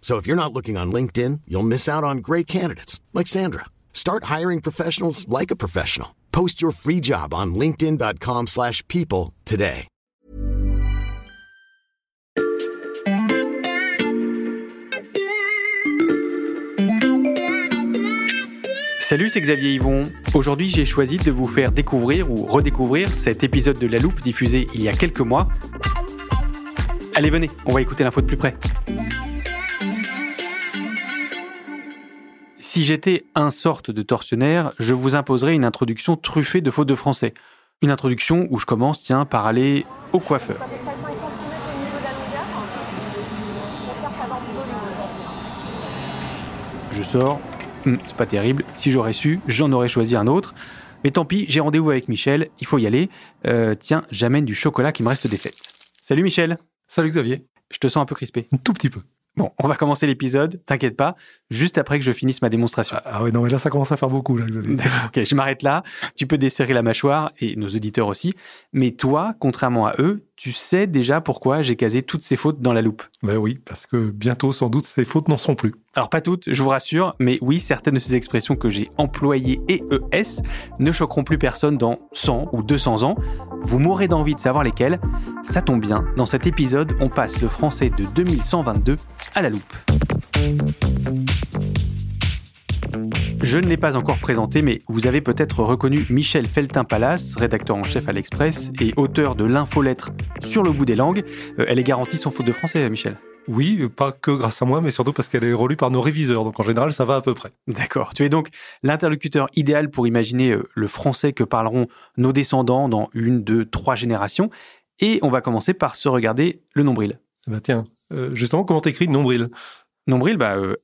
So if you're not looking on LinkedIn, you'll miss out on great candidates like Sandra. Start hiring professionals like a professional. Post your free job on linkedin.com/people today. Salut, c'est Xavier Yvon. Aujourd'hui, j'ai choisi de vous faire découvrir ou redécouvrir cet épisode de La Loupe diffusé il y a quelques mois. Allez, venez, on va écouter l'info de plus près. Si j'étais un sorte de tortionnaire, je vous imposerais une introduction truffée de fautes de français. Une introduction où je commence, tiens, par aller au coiffeur. Je sors, Hum, c'est pas terrible, si j'aurais su, j'en aurais choisi un autre. Mais tant pis, j'ai rendez-vous avec Michel, il faut y aller. Euh, tiens, j'amène du chocolat qui me reste des fêtes. Salut Michel, Salut Xavier. je te sens un peu crispé. Un tout petit peu. Bon, on va commencer l'épisode, t'inquiète pas, juste après que je finisse ma démonstration. Ah ouais, non, mais là, ça commence à faire beaucoup, là, Xavier. D'accord, ok, je m'arrête là. Tu peux desserrer la mâchoire, et nos auditeurs aussi. Mais toi, contrairement à eux, tu sais déjà pourquoi j'ai casé toutes ces fautes dans la loupe. Ben oui, parce que bientôt, sans doute, ces fautes n'en seront plus. Alors pas toutes, je vous rassure, mais oui, certaines de ces expressions que j'ai employées et ES ne choqueront plus personne dans 100 ou 200 ans. Vous mourrez d'envie de savoir lesquelles. Ça tombe bien, dans cet épisode, on passe le français de 2122 à la loupe. Je ne l'ai pas encore présenté, mais vous avez peut-être reconnu Michel Feltin-Palas, rédacteur en chef à l'Express et auteur de l'infolettre sur le bout des langues. Euh, elle est garantie sans faute de français, Michel. Oui, pas que grâce à moi, mais surtout parce qu'elle est relue par nos réviseurs. Donc en général, ça va à peu près. D'accord. Tu es donc l'interlocuteur idéal pour imaginer euh, le français que parleront nos descendants dans une, deux, trois générations. Et on va commencer par se regarder le nombril. Ben tiens, euh, justement, comment t'écris nombril? Nombril, bah, euh,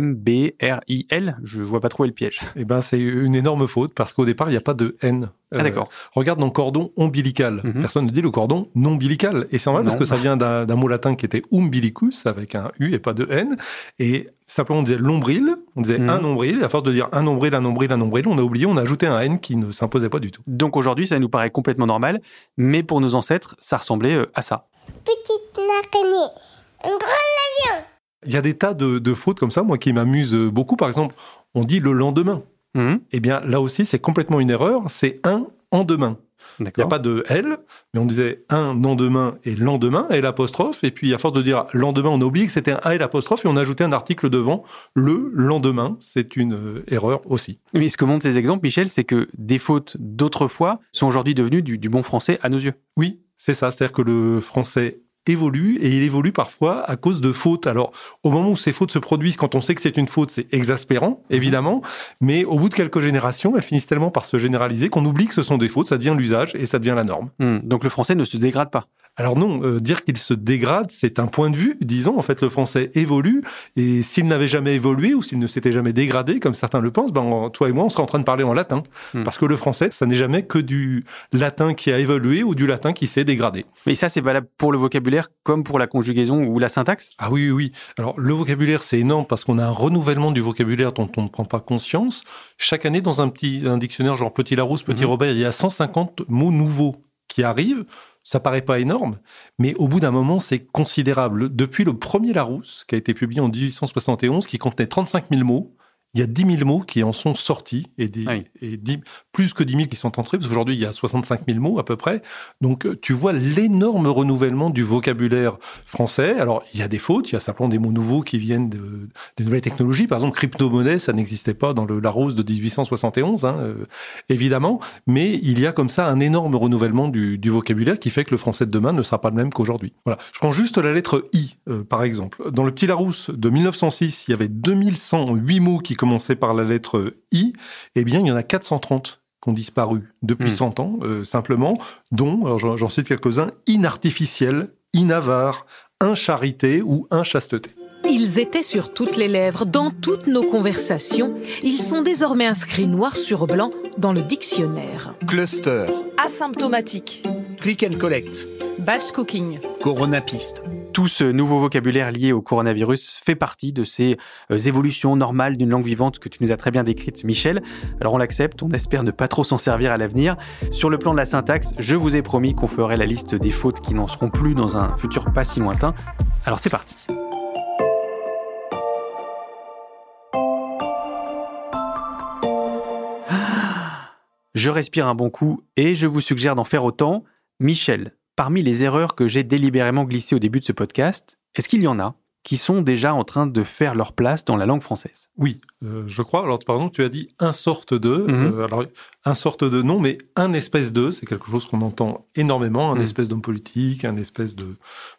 N-O-M-B-R-I-L. Je vois pas trop où est le piège. Eh ben, c'est une énorme faute parce qu'au départ, il n'y a pas de N. Ah, d'accord. Regarde dans cordon ombilical. Mhm. Personne ne dit le cordon non ombilical. Et c'est normal parce que ça vient d'un d'un mot latin qui était umbilicus avec un U et pas de N. Et simplement, on disait l'ombril, on disait Mhm. un nombril. Et à force de dire un nombril, un nombril, un nombril, on a oublié, on a ajouté un N qui ne s'imposait pas du tout. Donc aujourd'hui, ça nous paraît complètement normal, mais pour nos ancêtres, ça ressemblait euh, à ça. petite araignée, un grand avion. Il y a des tas de, de fautes comme ça, moi, qui m'amusent beaucoup. Par exemple, on dit le lendemain. Mhm. Eh bien, là aussi, c'est complètement une erreur. C'est un en demain. Il n'y a pas de L, mais on disait un lendemain et lendemain, et l'apostrophe. Et puis, à force de dire lendemain, on a oublié que c'était un A et l'apostrophe, et on a ajouté un article devant. Le lendemain, c'est une euh, erreur aussi. Mais ce que montrent ces exemples, Michel, c'est que des fautes d'autrefois sont aujourd'hui devenues du, du bon français à nos yeux. Oui, c'est ça. C'est-à-dire que le français évolue et il évolue parfois à cause de fautes. Alors, au moment où ces fautes se produisent, quand on sait que c'est une faute, c'est exaspérant, évidemment. Mais au bout de quelques générations, elles finissent tellement par se généraliser qu'on oublie que ce sont des fautes, ça devient l'usage et ça devient la norme. Hmm. Donc le français ne se dégrade pas. Alors non, euh, dire qu'il se dégrade, c'est un point de vue, disons. En fait, le français évolue, et s'il n'avait jamais évolué ou s'il ne s'était jamais dégradé, comme certains le pensent, ben, en- toi et moi, on serait en train de parler en latin. Hmm. Parce que le français, ça n'est jamais que du latin qui a évolué ou du latin qui s'est dégradé. Mais ça, c'est valable pour le vocabulaire comme pour la conjugaison ou la syntaxe? Ah oui, oui, oui. Alors, le vocabulaire, c'est énorme parce qu'on a un renouvellement du vocabulaire dont on ne prend pas conscience. Chaque année, dans un petit un dictionnaire genre Petit Larousse, Petit Mhm. Robert, il y a 150 mots nouveaux qui arrivent. Ça paraît pas énorme, mais au bout d'un moment, c'est considérable. Depuis le premier Larousse, qui a été publié en 1871, qui contenait 35 000 mots, il y a 10 000 mots qui en sont sortis et, des, Oui. et 10 plus que 10 000 qui sont entrés, parce qu'aujourd'hui, il y a 65 000 mots à peu près. Donc, euh, tu vois l'énorme renouvellement du vocabulaire français. Alors, il y a des fautes, il y a simplement des mots nouveaux qui viennent de, des nouvelles technologies. Par exemple, crypto-monnaie, ça n'existait pas dans le Larousse de 1871, hein, euh, évidemment. Mais il y a comme ça un énorme renouvellement du, du vocabulaire qui fait que le français de demain ne sera pas le même qu'aujourd'hui. Voilà. Je prends juste la lettre I, euh, par exemple. Dans le Petit Larousse de 1906, il y avait 2108 mots qui commençaient par la lettre I. Eh bien, il y en a 430 qui ont disparu depuis Hmm. 100 ans, euh, simplement, dont, alors j'en j'en cite quelques-uns, inartificiel, inavare, incharité ou inchasteté. Ils étaient sur toutes les lèvres, dans toutes nos conversations. Ils sont désormais inscrits noir sur blanc dans le dictionnaire. Cluster, Asymptomatique. click and collect, Batch cooking. coronapiste. Tout ce nouveau vocabulaire lié au coronavirus fait partie de ces euh, évolutions normales d'une langue vivante que tu nous as très bien décrite, Michel. Alors on l'accepte, on espère ne pas trop s'en servir à l'avenir. Sur le plan de la syntaxe, je vous ai promis qu'on ferait la liste des fautes qui n'en seront plus dans un futur pas si lointain. Alors c'est parti. Je respire un bon coup et je vous suggère d'en faire autant. Michel, parmi les erreurs que j'ai délibérément glissées au début de ce podcast, est-ce qu'il y en a qui sont déjà en train de faire leur place dans la langue française? Oui, euh, je crois. Alors, par exemple, tu as dit un sorte de. Mhm. euh, alors, un sorte de non, mais un espèce de, c'est quelque chose qu'on entend énormément. Un Mhm. espèce d'homme politique, un espèce de,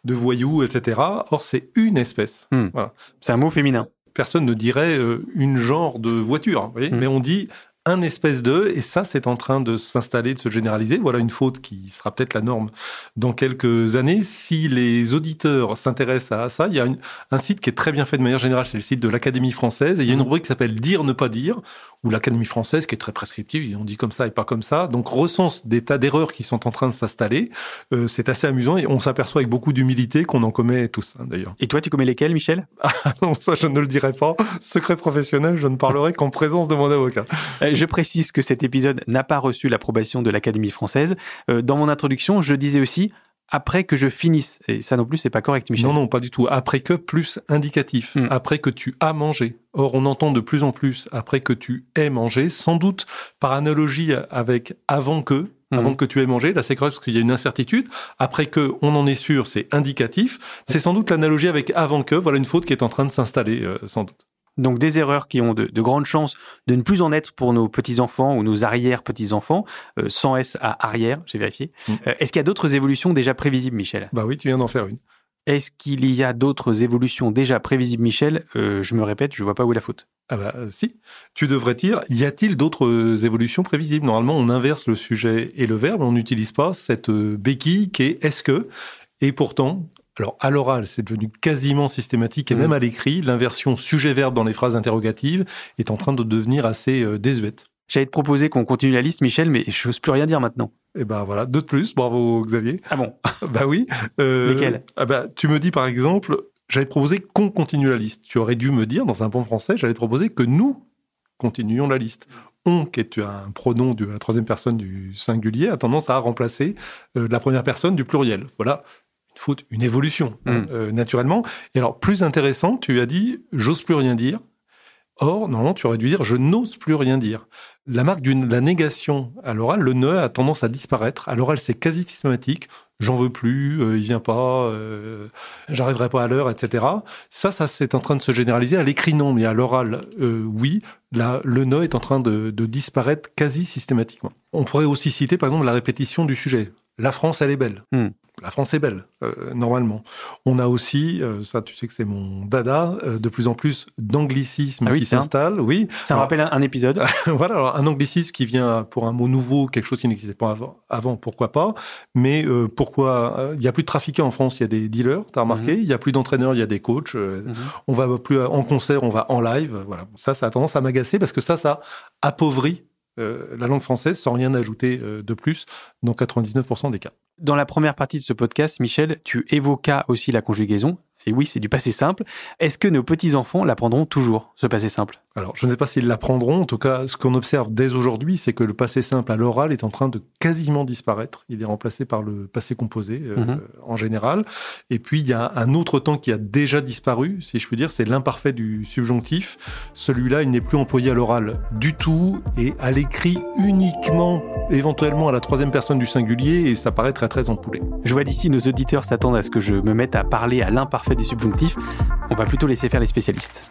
de voyou, etc. Or, c'est une espèce. Mhm. Voilà. C'est un mot féminin. Personne ne dirait euh, une genre de voiture, vous voyez Mhm. mais on dit un espèce de, et ça, c'est en train de s'installer, de se généraliser. Voilà une faute qui sera peut-être la norme dans quelques années. Si les auditeurs s'intéressent à ça, il y a une- un site qui est très bien fait de manière générale, c'est le site de l'Académie française, et il y a une Mhm. rubrique qui s'appelle Dire, ne pas dire, où l'Académie française, qui est très prescriptive, on dit comme ça et pas comme ça, donc recense des tas d'erreurs qui sont en train de s'installer. Euh, c'est assez amusant, et on s'aperçoit avec beaucoup d'humilité qu'on en commet tous, hein, d'ailleurs. Et toi, tu commets lesquels, Michel? Non, ça, je ne le dirai pas. Secret professionnel, je ne parlerai qu'en présence de mon avocat. Euh, Je précise que cet épisode n'a pas reçu l'approbation de l'Académie française. Euh, Dans mon introduction, je disais aussi après que je finisse. Et ça non plus, c'est pas correct, Michel. Non, non, pas du tout. Après que, plus indicatif. Hmm. Après que tu as mangé. Or, on entend de plus en plus après que tu aies mangé, sans doute par analogie avec avant que, Mhm. avant que tu aies mangé. Là, c'est correct parce qu'il y a une incertitude. Après que, on en est sûr, c'est indicatif. C'est sans doute l'analogie avec avant que. Voilà une faute qui est en train de s'installer, euh, sans doute. Donc des erreurs qui ont de, de grandes chances de ne plus en être pour nos petits-enfants ou nos arrière-petits-enfants, euh, sans S à arrière, j'ai vérifié. Mm. Euh, Est-ce qu'il y a d'autres évolutions déjà prévisibles, Michel? Bah oui, tu viens d'en faire une. Est-ce qu'il y a d'autres évolutions déjà prévisibles, Michel? Euh, Je me répète, je vois pas où est la faute. Ah bah si. Tu devrais dire, y a-t-il d'autres évolutions prévisibles? Normalement, on inverse le sujet et le verbe, on n'utilise pas cette béquille qui est est-ce que? Et pourtant, alors à l'oral, c'est devenu quasiment systématique et même à l'écrit, l'inversion sujet-verbe dans les phrases interrogatives est en train de devenir assez euh, désuète. J'allais te proposer qu'on continue la liste, Michel, mais je n'ose plus rien dire maintenant. Et ben voilà, deux de plus, bravo Xavier. Ah bon? Bah oui. Euh, Lesquels? ah bah, Tu me dis par exemple, j'allais te proposer qu'on continue la liste. Tu aurais dû me dire, dans un bon français, j'allais te proposer que nous continuions la liste. On, qui est un pronom de la troisième personne du singulier, a tendance à remplacer euh, la première personne du pluriel. Voilà une faute, une évolution, Mm. euh, naturellement. Et alors, plus intéressant, tu as dit « j'ose plus rien dire ». Or, normalement, tu aurais dû dire « je n'ose plus rien dire ». La marque de la négation à l'oral, le ne a tendance à disparaître. À l'oral, c'est quasi systématique. J'en veux plus, euh, il vient pas, euh, j'arriverai pas à l'heure, etc. Ça, ça c'est en train de se généraliser. À l'écrit, non, mais à l'oral, euh, oui. Là, le ne est en train de, de disparaître quasi systématiquement. On pourrait aussi citer, par exemple, la répétition du sujet. La France, elle est belle. Hmm. La France est belle, euh, normalement. On a aussi, euh, ça tu sais que c'est mon dada, euh, de plus en plus d'anglicismes Ah oui, qui tiens. s'installent. Oui, Ça me rappelle un, un épisode. voilà, alors un anglicisme qui vient pour un mot nouveau, quelque chose qui n'existait pas avant, avant, pourquoi pas. Mais euh, pourquoi euh, Il y a plus de trafiquants en France, il y a des dealers, t'as remarqué Il y a plus d'entraîneurs, il y a des coachs. euh, Mhm. On va plus en concert, on va en live. Voilà, ça, ça a tendance à m'agacer parce que ça, ça appauvrit euh, la langue française sans rien ajouter euh, de plus dans 99% des cas. Dans la première partie de ce podcast, Michel, tu évoquas aussi la conjugaison. Et oui, c'est du passé simple. Est-ce que nos petits-enfants l'apprendront toujours, ce passé simple? Alors, je ne sais pas s'ils l'apprendront. En tout cas, ce qu'on observe dès aujourd'hui, c'est que le passé simple à l'oral est en train de quasiment disparaître. Il est remplacé par le passé composé euh, Mhm. en général. Et puis, il y a un autre temps qui a déjà disparu, si je puis dire, c'est l'imparfait du subjonctif. Celui-là, il n'est plus employé à l'oral du tout et à l'écrit uniquement, éventuellement à la troisième personne du singulier, et ça paraît très très empoulé. Je vois d'ici nos auditeurs s'attendent à ce que je me mette à parler à l'imparfait du subjonctif. On va plutôt laisser faire les spécialistes.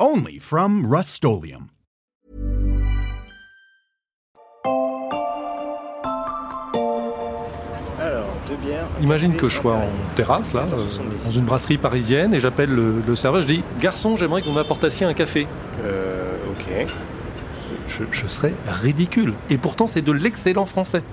Only from Rust Imagine que je sois en terrasse, là, euh, dans une brasserie parisienne, et j'appelle le, le serveur, je dis Garçon, j'aimerais que vous m'apportassiez un café. Euh, ok. Je, je serais ridicule. Et pourtant, c'est de l'excellent français.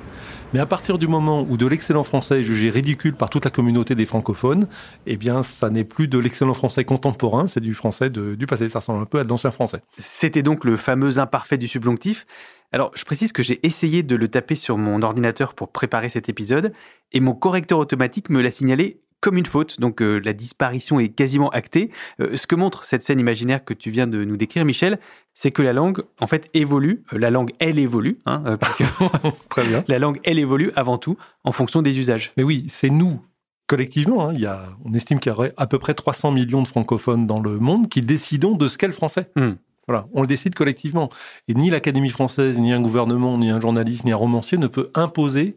Mais à partir du moment où de l'excellent français est jugé ridicule par toute la communauté des francophones, eh bien, ça n'est plus de l'excellent français contemporain, c'est du français du passé. Ça ressemble un peu à l'ancien français. C'était donc le fameux imparfait du subjonctif. Alors, je précise que j'ai essayé de le taper sur mon ordinateur pour préparer cet épisode, et mon correcteur automatique me l'a signalé comme une faute, donc euh, la disparition est quasiment actée. Euh, ce que montre cette scène imaginaire que tu viens de nous décrire, Michel, c'est que la langue, en fait, évolue. Euh, La langue, elle évolue, hein, parce que Très bien. la langue, elle évolue avant tout en fonction des usages. Mais oui, c'est nous, collectivement. hein, il y a, on estime qu'il y aurait à peu près 300 millions de francophones dans le monde qui décidons de ce qu'est le français. Hmm. Voilà, on le décide collectivement. Et ni l'Académie française, ni un gouvernement, ni un journaliste, ni un romancier ne peut imposer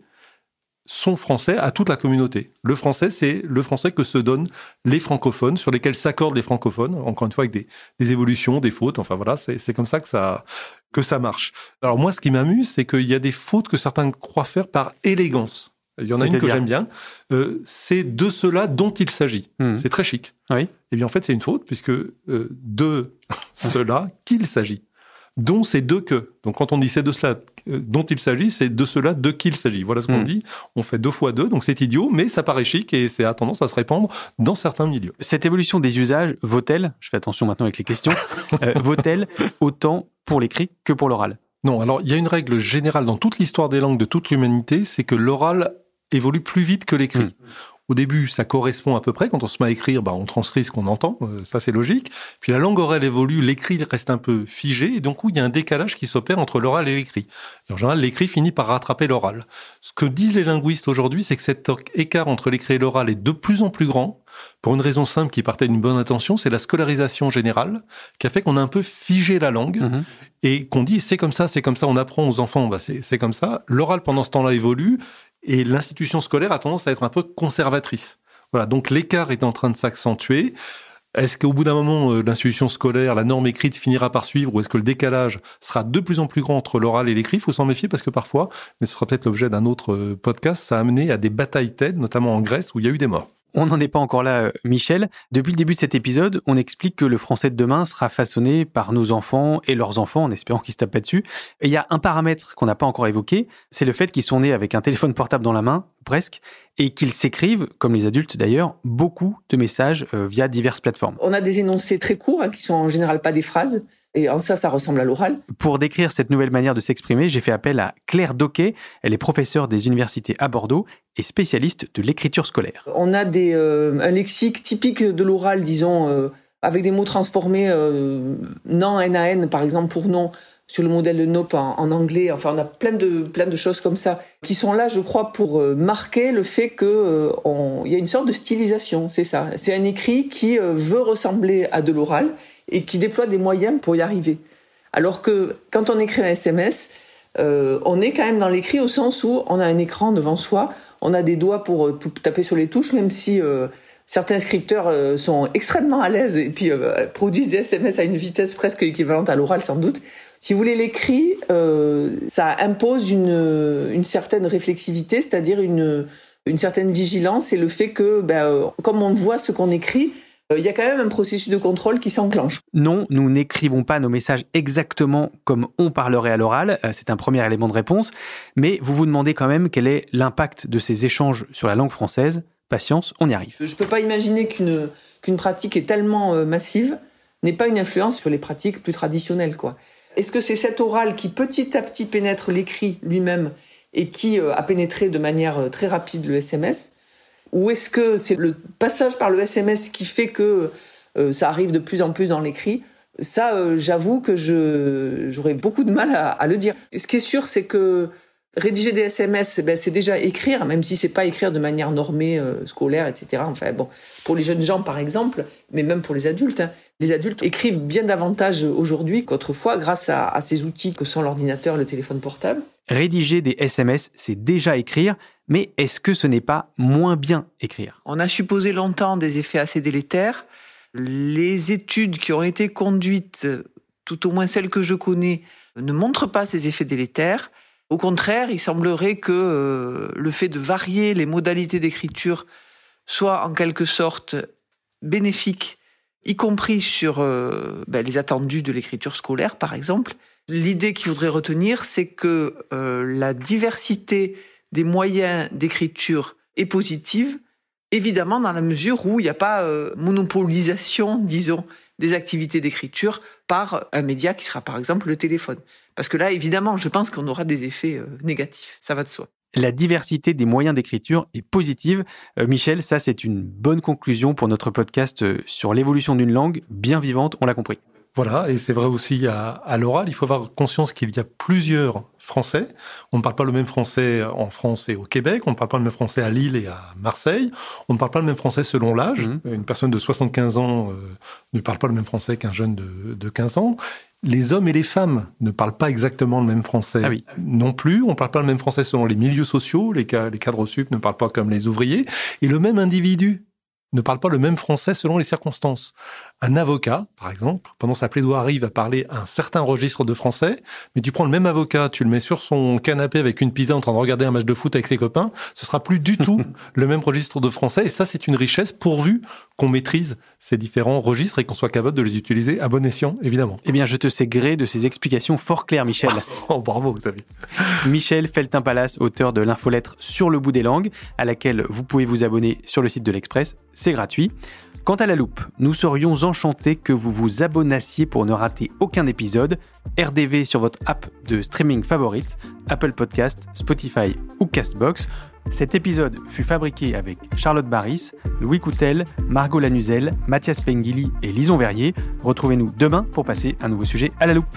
son français à toute la communauté. Le français, c'est le français que se donnent les francophones, sur lesquels s'accordent les francophones, encore une fois avec des, des évolutions, des fautes, enfin voilà, c'est c'est comme ça que ça que ça marche. Alors moi, ce qui m'amuse, c'est qu'il y a des fautes que certains croient faire par élégance. Il y en a une que j'aime bien. Euh, c'est de cela dont il s'agit. Hmm. C'est très chic. Oui. Eh bien, en fait, c'est une faute, puisque euh, de cela qu'il s'agit. Dont c'est de que. Donc, quand on dit c'est de cela euh, dont il s'agit, c'est de cela de qui il s'agit. Voilà ce qu'on Hmm. dit. On fait deux fois deux, donc c'est idiot, mais ça paraît chic et c'est a tendance à se répandre dans certains milieux. Cette évolution des usages vaut-elle, je fais attention maintenant avec les questions, euh, vaut-elle autant pour l'écrit que pour l'oral? Non, alors il y a une règle générale dans toute l'histoire des langues de toute l'humanité, c'est que l'oral évolue plus vite que l'écrit. Mm. Au début, ça correspond à peu près. Quand on se met à écrire, bah, on transcrit ce qu'on entend. euh, ça, c'est logique. Puis la langue orale évolue, l'écrit reste un peu figé. Et donc, il y a un décalage qui s'opère entre l'oral et l'écrit. Et en général, l'écrit finit par rattraper l'oral. Ce que disent les linguistes aujourd'hui, c'est que cet écart entre l'écrit et l'oral est de plus en plus grand. Pour une raison simple qui partait d'une bonne intention, c'est la scolarisation générale qui a fait qu'on a un peu figé la langue Mhm. et qu'on dit c'est comme ça, c'est comme ça, on apprend aux enfants, bah c'est comme ça. L'oral pendant ce temps-là évolue et l'institution scolaire a tendance à être un peu conservatrice. Voilà, donc l'écart est en train de s'accentuer. Est-ce qu'au bout d'un moment, euh, l'institution scolaire, la norme écrite finira par suivre ou est-ce que le décalage sera de plus en plus grand entre l'oral et l'écrit? Il faut s'en méfier parce que parfois, mais ce sera peut-être l'objet d'un autre euh, podcast, ça a amené à des batailles telles, notamment en Grèce, où il y a eu des morts. On n'en est pas encore là, euh, Michel. Depuis le début de cet épisode, on explique que le français de demain sera façonné par nos enfants et leurs enfants, en espérant qu'ils se tapent pas dessus. Et il y a un paramètre qu'on n'a pas encore évoqué, c'est le fait qu'ils sont nés avec un téléphone portable dans la main, presque, et qu'ils s'écrivent, comme les adultes d'ailleurs, beaucoup de messages euh, via diverses plateformes. On a des énoncés très courts, hein, qui sont en général pas des phrases. Et en ça, ça ressemble à l'oral. Pour décrire cette nouvelle manière de s'exprimer, j'ai fait appel à Claire Doquet. Elle est professeure des universités à Bordeaux et spécialiste de l'écriture scolaire. On a des, euh, un lexique typique de l'oral, disons, euh, avec des mots transformés, euh, non, NAN, par exemple, pour non, sur le modèle de NOP en, en anglais. Enfin, on a plein de, plein de choses comme ça qui sont là, je crois, pour euh, marquer le fait que euh, on- il y a une sorte de stylisation, c'est ça. C'est un écrit qui euh, veut ressembler à de l'oral et qui déploie des moyens pour y arriver. Alors que quand on écrit un SMS, euh, on est quand même dans l'écrit au sens où on a un écran devant soi, on a des doigts pour euh, taper sur les touches, même si euh, certains scripteurs sont extrêmement à l'aise et puis produisent des SMS à une vitesse presque équivalente à l'oral sans doute. Si vous voulez, l'écrit, ça impose une, certaine réflexivité, c'est-à-dire une, certaine vigilance et le fait que, ben, comme on voit ce qu'on écrit, il y a quand même un processus de contrôle qui s'enclenche. Non, nous n'écrivons pas nos messages exactement comme on parlerait à l'oral, c'est un premier élément de réponse, mais vous vous demandez quand même quel est l'impact de ces échanges sur la langue française. Patience, on y arrive. Je ne peux pas imaginer qu'une pratique est tellement massive n'ait pas une influence sur les pratiques plus traditionnelles. quoi. Est-ce que c'est cet oral qui petit à petit pénètre l'écrit lui-même et qui a pénétré de manière très rapide le SMS ou est-ce que c'est le passage par le SMS qui fait que euh, ça arrive de plus en plus dans l'écrit? Ça, euh, j'avoue que j'aurais beaucoup de mal à, le dire. Ce qui est sûr, c'est que rédiger des SMS, ben, c'est déjà écrire, même si c'est pas écrire de manière normée, euh, scolaire, etc. Enfin bon, pour les jeunes gens par exemple, mais même pour les adultes, hein. les adultes écrivent bien davantage aujourd'hui qu'autrefois grâce à, à ces outils que sont l'ordinateur, le téléphone portable. Rédiger des SMS, c'est déjà écrire, mais est-ce que ce n'est pas moins bien écrire? On a supposé longtemps des effets assez délétères. Les études qui ont été conduites, tout au moins celles que je connais, ne montrent pas ces effets délétères. Au contraire, il semblerait que euh, le fait de varier les modalités d'écriture soit en quelque sorte bénéfique, y compris sur euh, ben, les attendus de l'écriture scolaire, par exemple. L'idée qu'il faudrait retenir, c'est que euh, la diversité des moyens d'écriture est positive, évidemment dans la mesure où il n'y a pas euh, monopolisation, disons, des activités d'écriture par un média qui sera par exemple le téléphone. Parce que là, évidemment, je pense qu'on aura des effets euh, négatifs, ça va de soi. La diversité des moyens d'écriture est positive. Michel, ça c'est une bonne conclusion pour notre podcast sur l'évolution d'une langue bien vivante, on l'a compris. Voilà, et c'est vrai aussi à, à l'oral, il faut avoir conscience qu'il y a plusieurs français. On ne parle pas le même français en France et au Québec, on ne parle pas le même français à Lille et à Marseille, on ne parle pas le même français selon l'âge. Mmh. Une personne de 75 ans euh, ne parle pas le même français qu'un jeune de, de 15 ans. Les hommes et les femmes ne parlent pas exactement le même français ah oui. non plus. On ne parle pas le même français selon les milieux sociaux. Les, les cadres sup ne parlent pas comme les ouvriers. Et le même individu ne parle pas le même français selon les circonstances. Un avocat, par exemple, pendant sa plaidoirie, va parler un certain registre de français, mais tu prends le même avocat, tu le mets sur son canapé avec une pizza en train de regarder un match de foot avec ses copains, ce sera plus du tout le même registre de français, et ça c'est une richesse pourvu qu'on maîtrise ces différents registres et qu'on soit capable de les utiliser à bon escient, évidemment. Eh bien, je te sais gré de ces explications fort claires, Michel. oh, bravo, Xavier. Michel Feltin-Palace, auteur de l'infolettre Sur le bout des langues, à laquelle vous pouvez vous abonner sur le site de l'Express c'est gratuit. Quant à la loupe, nous serions enchantés que vous vous abonnassiez pour ne rater aucun épisode. RDV sur votre app de streaming favorite, Apple Podcast, Spotify ou Castbox. Cet épisode fut fabriqué avec Charlotte Barris, Louis Coutel, Margot Lanuzel, Mathias Pengili et Lison Verrier. Retrouvez-nous demain pour passer un nouveau sujet à la loupe.